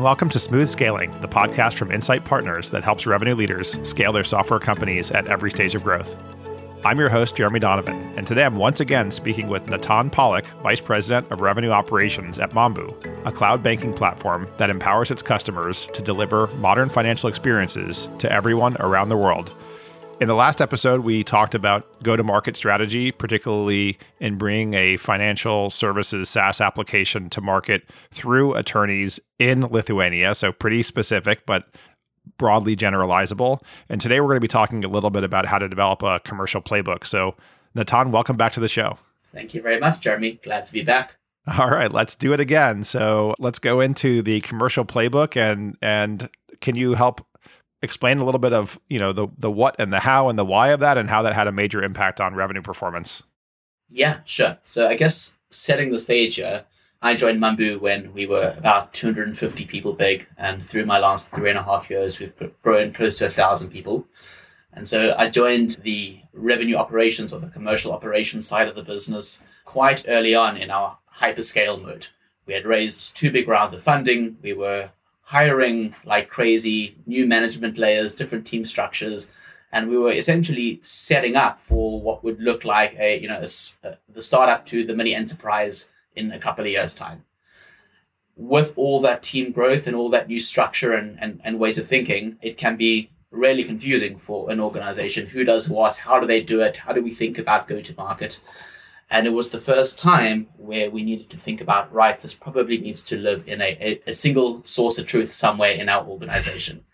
and welcome to Smooth Scaling, the podcast from Insight Partners that helps revenue leaders scale their software companies at every stage of growth. I'm your host, Jeremy Donovan, and today I'm once again speaking with Natan Pollack, Vice President of Revenue Operations at Mambu, a cloud banking platform that empowers its customers to deliver modern financial experiences to everyone around the world in the last episode, we talked about go to market strategy, particularly in bringing a financial services SaaS application to market through attorneys in Lithuania. So, pretty specific, but broadly generalizable. And today, we're going to be talking a little bit about how to develop a commercial playbook. So, Natan, welcome back to the show. Thank you very much, Jeremy. Glad to be back. All right, let's do it again. So let's go into the commercial playbook and and can you help explain a little bit of you know the the what and the how and the why of that and how that had a major impact on revenue performance. Yeah sure. So i guess setting the stage here i joined mambu when we were about 250 people big and through my last three and a half years we've grown close to a thousand people. And so i joined the revenue operations or the commercial operations side of the business quite early on in our hyperscale mode. We had raised two big rounds of funding. We were hiring like crazy, new management layers, different team structures, and we were essentially setting up for what would look like a you know a, a, the startup to the mini enterprise in a couple of years' time. With all that team growth and all that new structure and, and, and ways of thinking, it can be really confusing for an organization. Who does what? How do they do it? How do we think about go to market? And it was the first time where we needed to think about right, this probably needs to live in a, a, a, single source of truth somewhere in our organization.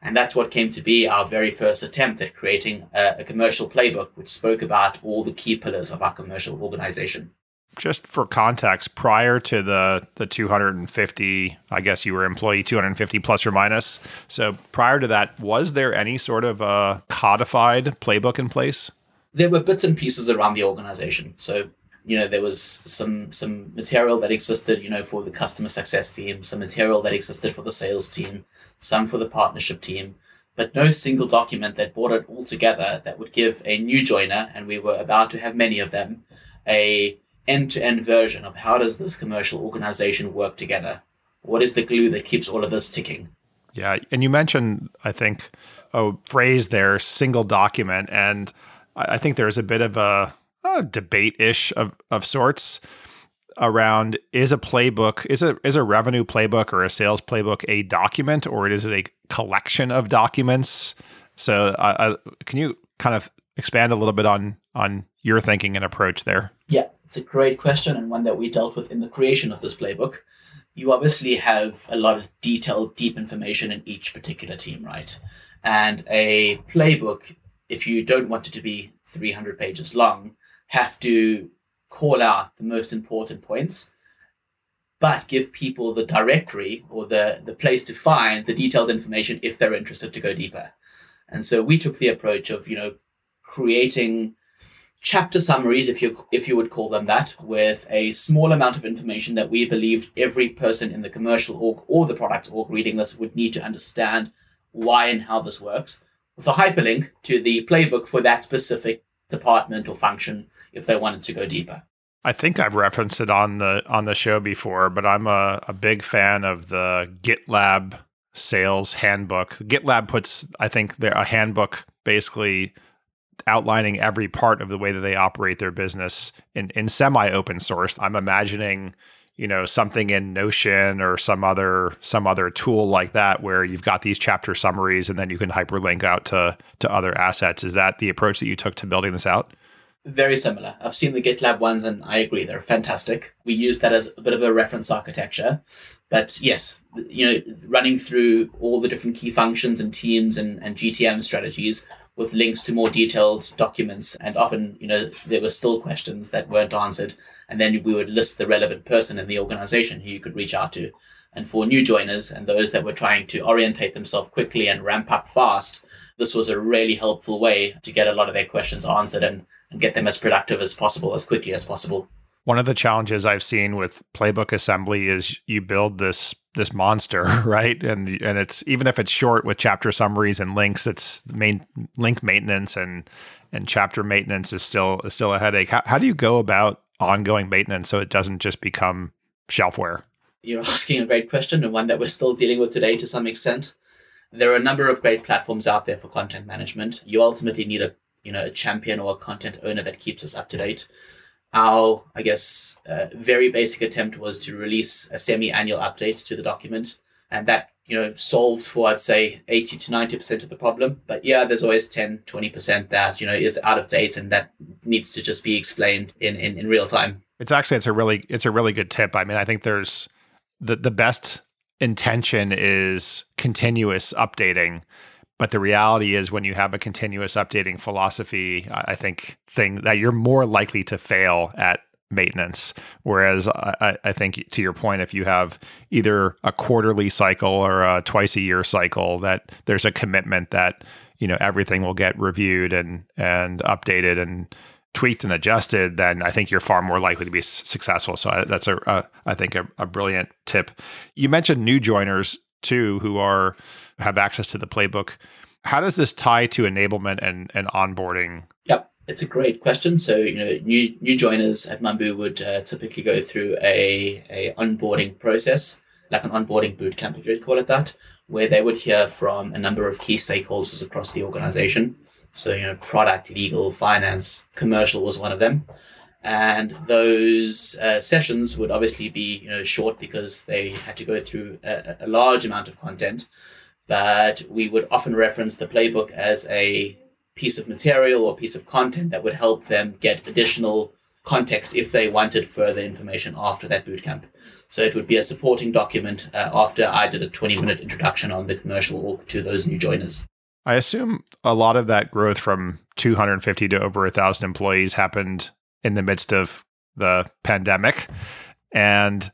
And that's what came to be our very first attempt at creating a, a commercial playbook, which spoke about all the key pillars of our commercial organization. Just for context, prior to the the 250, I guess you were employee 250 plus or minus. So prior to that, was there any sort of a codified playbook in place? There were bits and pieces around the organization. So, you know, there was some some material that existed, you know, for the customer success team, some material that existed for the sales team, some for the partnership team, but no single document that brought it all together that would give a new joiner, and we were about to have many of them, a end-to-end version of how does this commercial organization work together? What is the glue that keeps all of this ticking? Yeah, and you mentioned, I think, a phrase there, single document, and I think there's a bit of a, a debate ish of, of sorts around is a playbook is a is a revenue playbook or a sales playbook a document or is it a collection of documents? So can you kind of expand a little bit on on your thinking and approach there? Yeah it's a great question and one that we dealt with in the creation of this playbook. You obviously have a lot of detailed deep information in each particular team right? And a playbook if you don't want it to be 300 pages long, have to call out the most important points, but give people the directory or the, the place to find the detailed information if they're interested to go deeper. And so we took the approach of, you know, creating chapter summaries, if you if you would call them that, with a small amount of information that we believed every person in the commercial org or the product org reading this would need to understand why and how this works a hyperlink to the playbook for that specific department or function if they wanted to go deeper. I think I've referenced it on the on the show before, but I'm a, a big fan of the GitLab sales handbook. GitLab puts, I think, there a handbook basically outlining every part of the way that they operate their business in, in semi open source. I'm imagining you know something in notion or some other some other tool like that where you've got these chapter summaries and then you can hyperlink out to to other assets. Is that the approach that you took to building this out? Very similar. I've seen the gitlab ones and i agree they're fantastic. We use that as a bit of a reference architecture. But yes you know running through all the different key functions and teams and, and gtm strategies with links to more detailed documents and often you know there were still questions that weren't answered and then we would list the relevant person in the organization who you could reach out to. And for new joiners and those that were trying to orientate themselves quickly and ramp up fast, this was a really helpful way to get a lot of their questions answered and, and get them as productive as possible, as quickly as possible. One of the challenges I've seen with playbook assembly is you build this this monster, right? And and it's even if it's short with chapter summaries and links, it's main link maintenance and and chapter maintenance is still is still a headache. How, how do you go about ongoing maintenance so it doesn't just become shelfware? You're asking a great question and one that we're still dealing with today to some extent. There are a number of great platforms out there for content management. You ultimately need a you know a champion or a content owner that keeps us up to date. Our, I guess, uh, very basic attempt was to release a semi-annual update to the document, and that you know solved for I'd say 80 to 90 percent of the problem. But yeah, there's always 10, 20 percent that you know is out of date and that needs to just be explained in, in in real time. It's actually it's a really it's a really good tip. I mean, I think there's the the best intention is continuous updating but the reality is, when you have a continuous updating philosophy, I think thing that you're more likely to fail at maintenance. Whereas I, I, think to your point, if you have either a quarterly cycle or a twice a year cycle, that there's a commitment that you know everything will get reviewed and and updated and tweaked and adjusted, then I think you're far more likely to be successful. So I, that's a, a I think a, a brilliant tip. You mentioned new joiners too, who are have access to the playbook. How does this tie to enablement and, and onboarding? Yep, it's a great question. So, you know, new new joiners at Mambu would uh, typically go through a, a onboarding process, like an onboarding bootcamp, if you'd call it that, where they would hear from a number of key stakeholders across the organization. So, you know, product, legal, finance, commercial was one of them and those uh, sessions would obviously be you know short because they had to go through a, a, large amount of content but we would often reference the playbook as a piece of material or piece of content that would help them get additional context if they wanted further information after that bootcamp. So it would be a supporting document uh, after I did a 20 minute introduction on the commercial org to those new joiners. I assume a lot of that growth from 250 to over 1,000 employees happened in the midst of the pandemic. And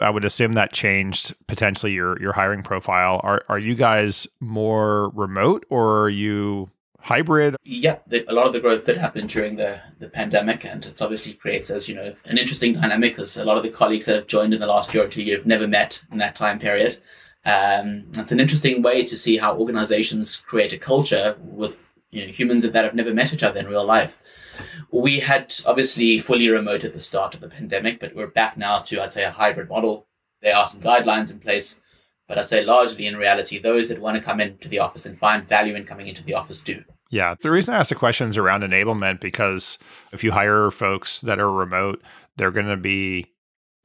I would assume that changed potentially your your hiring profile. Are are you guys more remote or are you hybrid? Yeah, the, a lot of the growth did happen during the, the pandemic, and it's obviously creates as you know an interesting dynamic because a lot of the colleagues that have joined in the last year or two you've never met in that time period. Um, it's an interesting way to see how organizations create a culture with you know, humans that have never met each other in real life. We had obviously fully remote at the start of the pandemic, but we're back now to, I'd say, a hybrid model. There are some guidelines in place, but I'd say largely in reality, those that want to come into the office and find value in coming into the office do. Yeah. The reason I ask the questions around enablement, because if you hire folks that are remote, they're going to be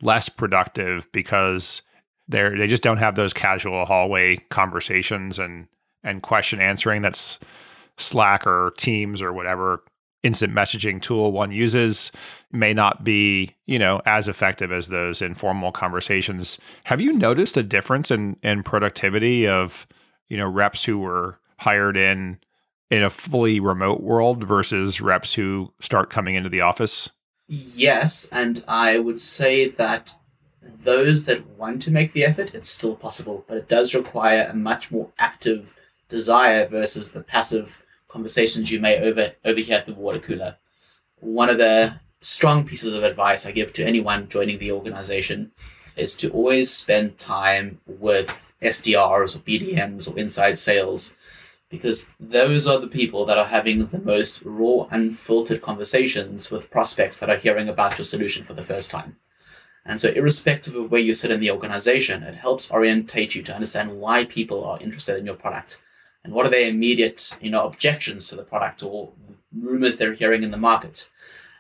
less productive because they're they just don't have those casual hallway conversations and and question answering that's Slack or Teams or whatever instant messaging tool one uses may not be you know as effective as those informal conversations have you noticed a difference in in productivity of you know reps who were hired in in a fully remote world versus reps who start coming into the office yes and i would say that those that want to make the effort it's still possible but it does require a much more active desire versus the passive conversations you may over overhear at the water cooler. One of the strong pieces of advice I give to anyone joining the organization is to always spend time with SDRs or BDMs or inside sales because those are the people that are having the most raw, unfiltered conversations with prospects that are hearing about your solution for the first time. And so, irrespective of where you sit in the organization, it helps orientate you to understand why people are interested in your product and what are their immediate you know objections to the product or rumors they're hearing in the market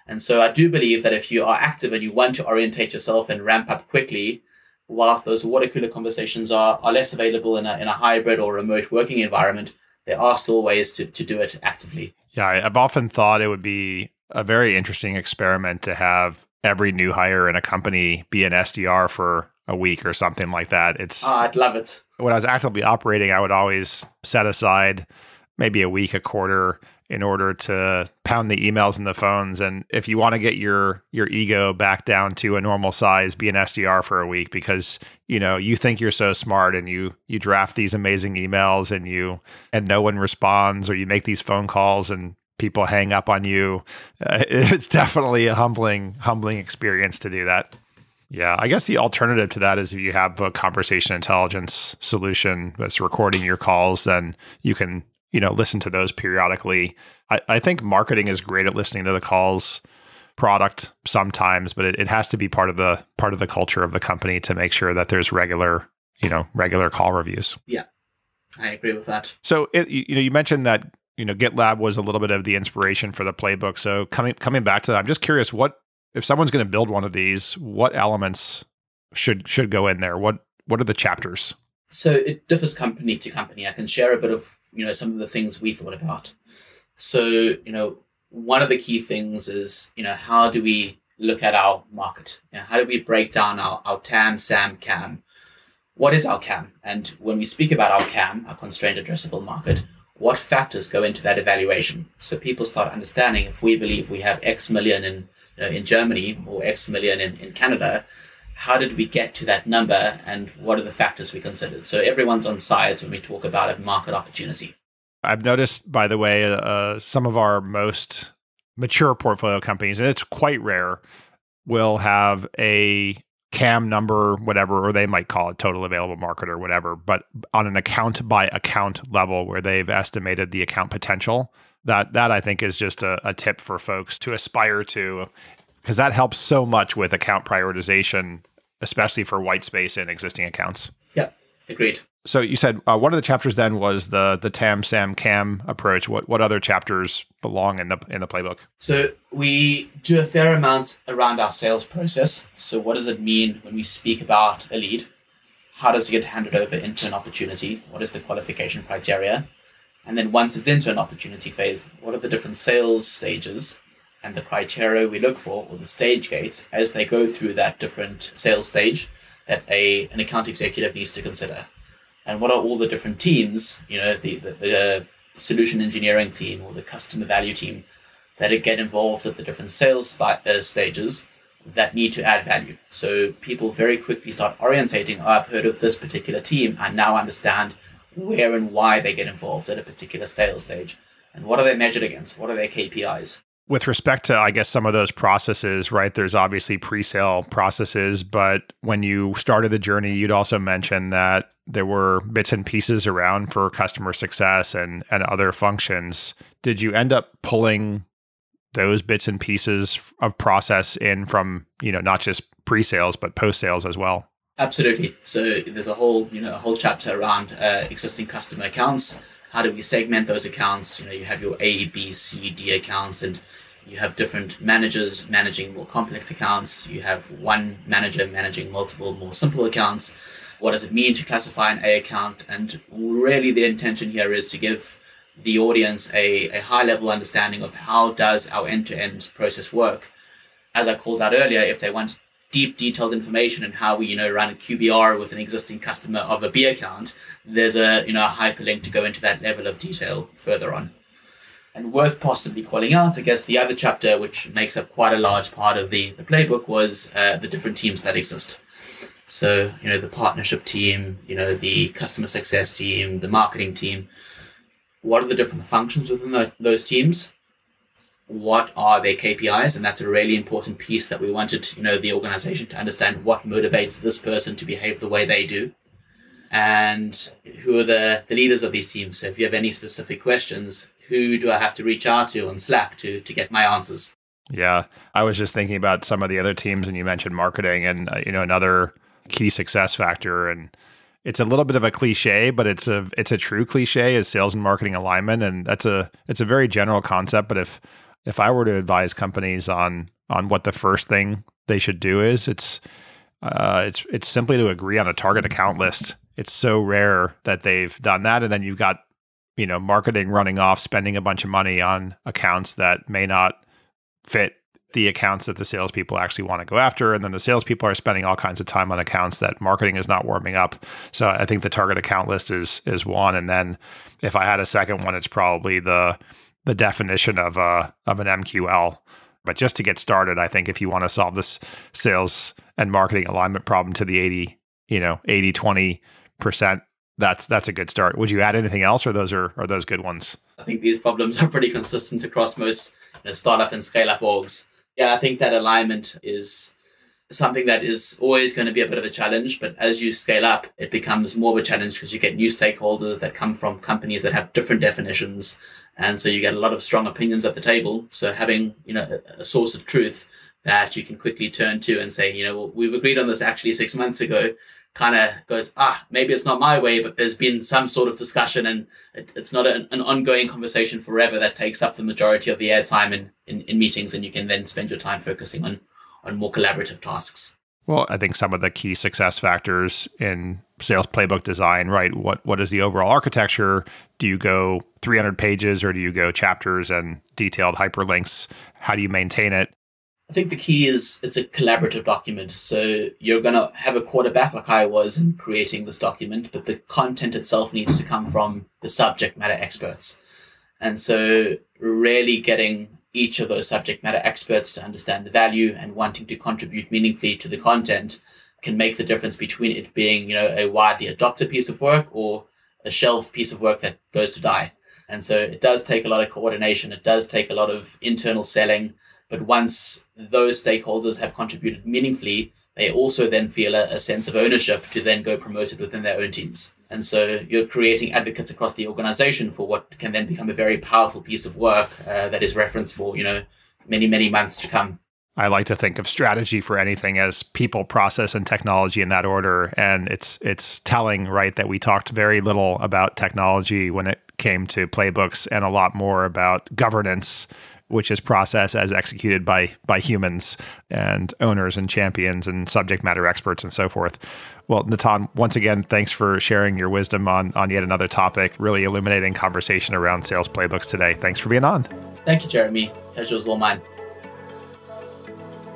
and so i do believe that if you are active and you want to orientate yourself and ramp up quickly whilst those water cooler conversations are, are less available in a, in a hybrid or remote working environment there are still ways to, to do it actively yeah i've often thought it would be a very interesting experiment to have every new hire in a company be an sdr for a week or something like that. It's oh, I'd love it. When I was actively operating, I would always set aside maybe a week, a quarter in order to pound the emails and the phones. And if you want to get your your ego back down to a normal size, be an SDR for a week because you know you think you're so smart and you you draft these amazing emails and you and no one responds or you make these phone calls and people hang up on you. Uh, it's definitely a humbling humbling experience to do that. Yeah, I guess the alternative to that is if you have a conversation intelligence solution that's recording your calls, then you can, you know, listen to those periodically. I, I think marketing is great at listening to the calls product sometimes, but it, it has to be part of the part of the culture of the company to make sure that there's regular, you know, regular call reviews. Yeah, I agree with that. So it, you know, you mentioned that you know GitLab was a little bit of the inspiration for the playbook. So coming coming back to that, I'm just curious what if someone's going to build one of these, what elements should should go in there? What what are the chapters? So it differs company to company. I can share a bit of you know some of the things we thought about. So you know one of the key things is you know how do we look at our market? You know, how do we break down our, our TAM, SAM, CAM? What is our CAM? And when we speak about our CAM, our constrained addressable market, what factors go into that evaluation? So people start understanding if we believe we have X million in you know, in Germany or X million in, in Canada, how did we get to that number and what are the factors we considered? So everyone's on sides when we talk about a market opportunity. I've noticed, by the way, uh, some of our most mature portfolio companies, and it's quite rare, will have a CAM number, whatever, or they might call it total available market or whatever, but on an account by account level where they've estimated the account potential. That that I think is just a, a tip for folks to aspire to because that helps so much with account prioritization especially for white space in existing accounts. Yeah, agreed. So you said uh, one of the chapters then was the the TAM SAM CAM approach. What what other chapters belong in the in the playbook? So we do a fair amount around our sales process. So what does it mean when we speak about a lead? How does it get handed over into an opportunity? What is the qualification criteria? And then once it's into an opportunity phase, what are the different sales stages and the criteria we look for, or the stage gates, as they go through that different sales stage that a an account executive needs to consider. And what are all the different teams, you know, the, the, the solution engineering team or the customer value team that get involved at the different sales uh, stages that need to add value. So people very quickly start orientating, oh, I've heard of this particular team, I now understand where and why they get involved at a particular sales stage. And what are they measured against? What are their KPIs? With respect to i guess some of those processes right there's obviously pre-sale processes but when you started the journey you'd also mentioned that there were bits and pieces around for customer success and and other functions. Did you end up pulling those bits and pieces of process in from you know not just pre-sales but post-sales as well? Absolutely. So there's a whole you know a whole chapter around uh, existing customer accounts how do we segment those accounts? You know, you have your A, B, C, D accounts, and you have different managers managing more complex accounts. You have one manager managing multiple more simple accounts. What does it mean to classify an A account? And really, the intention here is to give the audience a, a high level understanding of how does our end-to-end process work. As I called out earlier, if they want deep, detailed information and how we, you know, run a QBR with an existing customer of a B account, there's a, you know, a hyperlink to go into that level of detail further on. And worth possibly calling out, I guess the other chapter, which makes up quite a large part of the, the playbook, was uh, the different teams that exist. So, you know, the partnership team, you know, the customer success team, the marketing team. What are the different functions within the, those teams? What are their KPIs, and that's a really important piece that we wanted, you know, the organization to understand what motivates this person to behave the way they do, and who are the, the leaders of these teams. So if you have any specific questions, who do I have to reach out to on Slack to to get my answers? Yeah, I was just thinking about some of the other teams, and you mentioned marketing, and uh, you know another key success factor, and it's a little bit of a cliche, but it's a it's a true cliche is sales and marketing alignment, and that's a it's a very general concept. But if if I were to advise companies on on what the first thing they should do is, it's uh, it's it's simply to agree on a target account list. It's so rare that they've done that, and then you've got you know marketing running off, spending a bunch of money on accounts that may not fit the accounts that the salespeople actually want to go after, and then the salespeople are spending all kinds of time on accounts that marketing is not warming up. So I think the target account list is is one, and then if I had a second one, it's probably the the definition of a of an MQL. But just to get started, I think if you want to solve this sales and marketing alignment problem to the 80, you know, 80 20 percent, that's that's a good start. Would you add anything else or those are are those good ones? I think these problems are pretty consistent across most you know, startup and scale up orgs. Yeah, I think that alignment is something that is always going to be a bit of a challenge. But as you scale up, it becomes more of a challenge because you get new stakeholders that come from companies that have different definitions And so you get a lot of strong opinions at the table. So having, you know, a, a source of truth that you can quickly turn to and say, you know, well, we've agreed on this actually six months ago, kind of goes, ah, maybe it's not my way, but there's been some sort of discussion and it, it's not an, an, ongoing conversation forever that takes up the majority of the airtime in, in, in meetings and you can then spend your time focusing on, on more collaborative tasks. Well, I think some of the key success factors in sales playbook design, right? What what is the overall architecture? Do you go 300 pages or do you go chapters and detailed hyperlinks? How do you maintain it? I think the key is it's a collaborative document. So you're going to have a quarterback like I was in creating this document, but the content itself needs to come from the subject matter experts. And so really getting each of those subject matter experts to understand the value and wanting to contribute meaningfully to the content can make the difference between it being, you know, a widely adopted piece of work or a shelved piece of work that goes to die. And so it does take a lot of coordination. It does take a lot of internal selling. But once those stakeholders have contributed meaningfully, they also then feel a, a, sense of ownership to then go promoted within their own teams. And so you're creating advocates across the organization for what can then become a very powerful piece of work uh, that is referenced for, you know, many, many months to come. I like to think of strategy for anything as people, process, and technology in that order. And it's it's telling, right, that we talked very little about technology when it came to playbooks and a lot more about governance which is process as executed by by humans and owners and champions and subject matter experts and so forth. Well, Natan, once again, thanks for sharing your wisdom on on yet another topic. Really illuminating conversation around sales playbooks today. Thanks for being on. Thank you, Jeremy. Pleasure was all mine.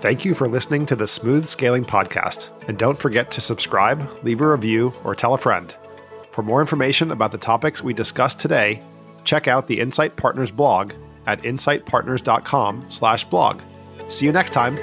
Thank you for listening to the Smooth Scaling Podcast. And don't forget to subscribe, leave a review, or tell a friend. For more information about the topics we discussed today, check out the Insight Partners blog at insightpartners.com slash blog. See you next time.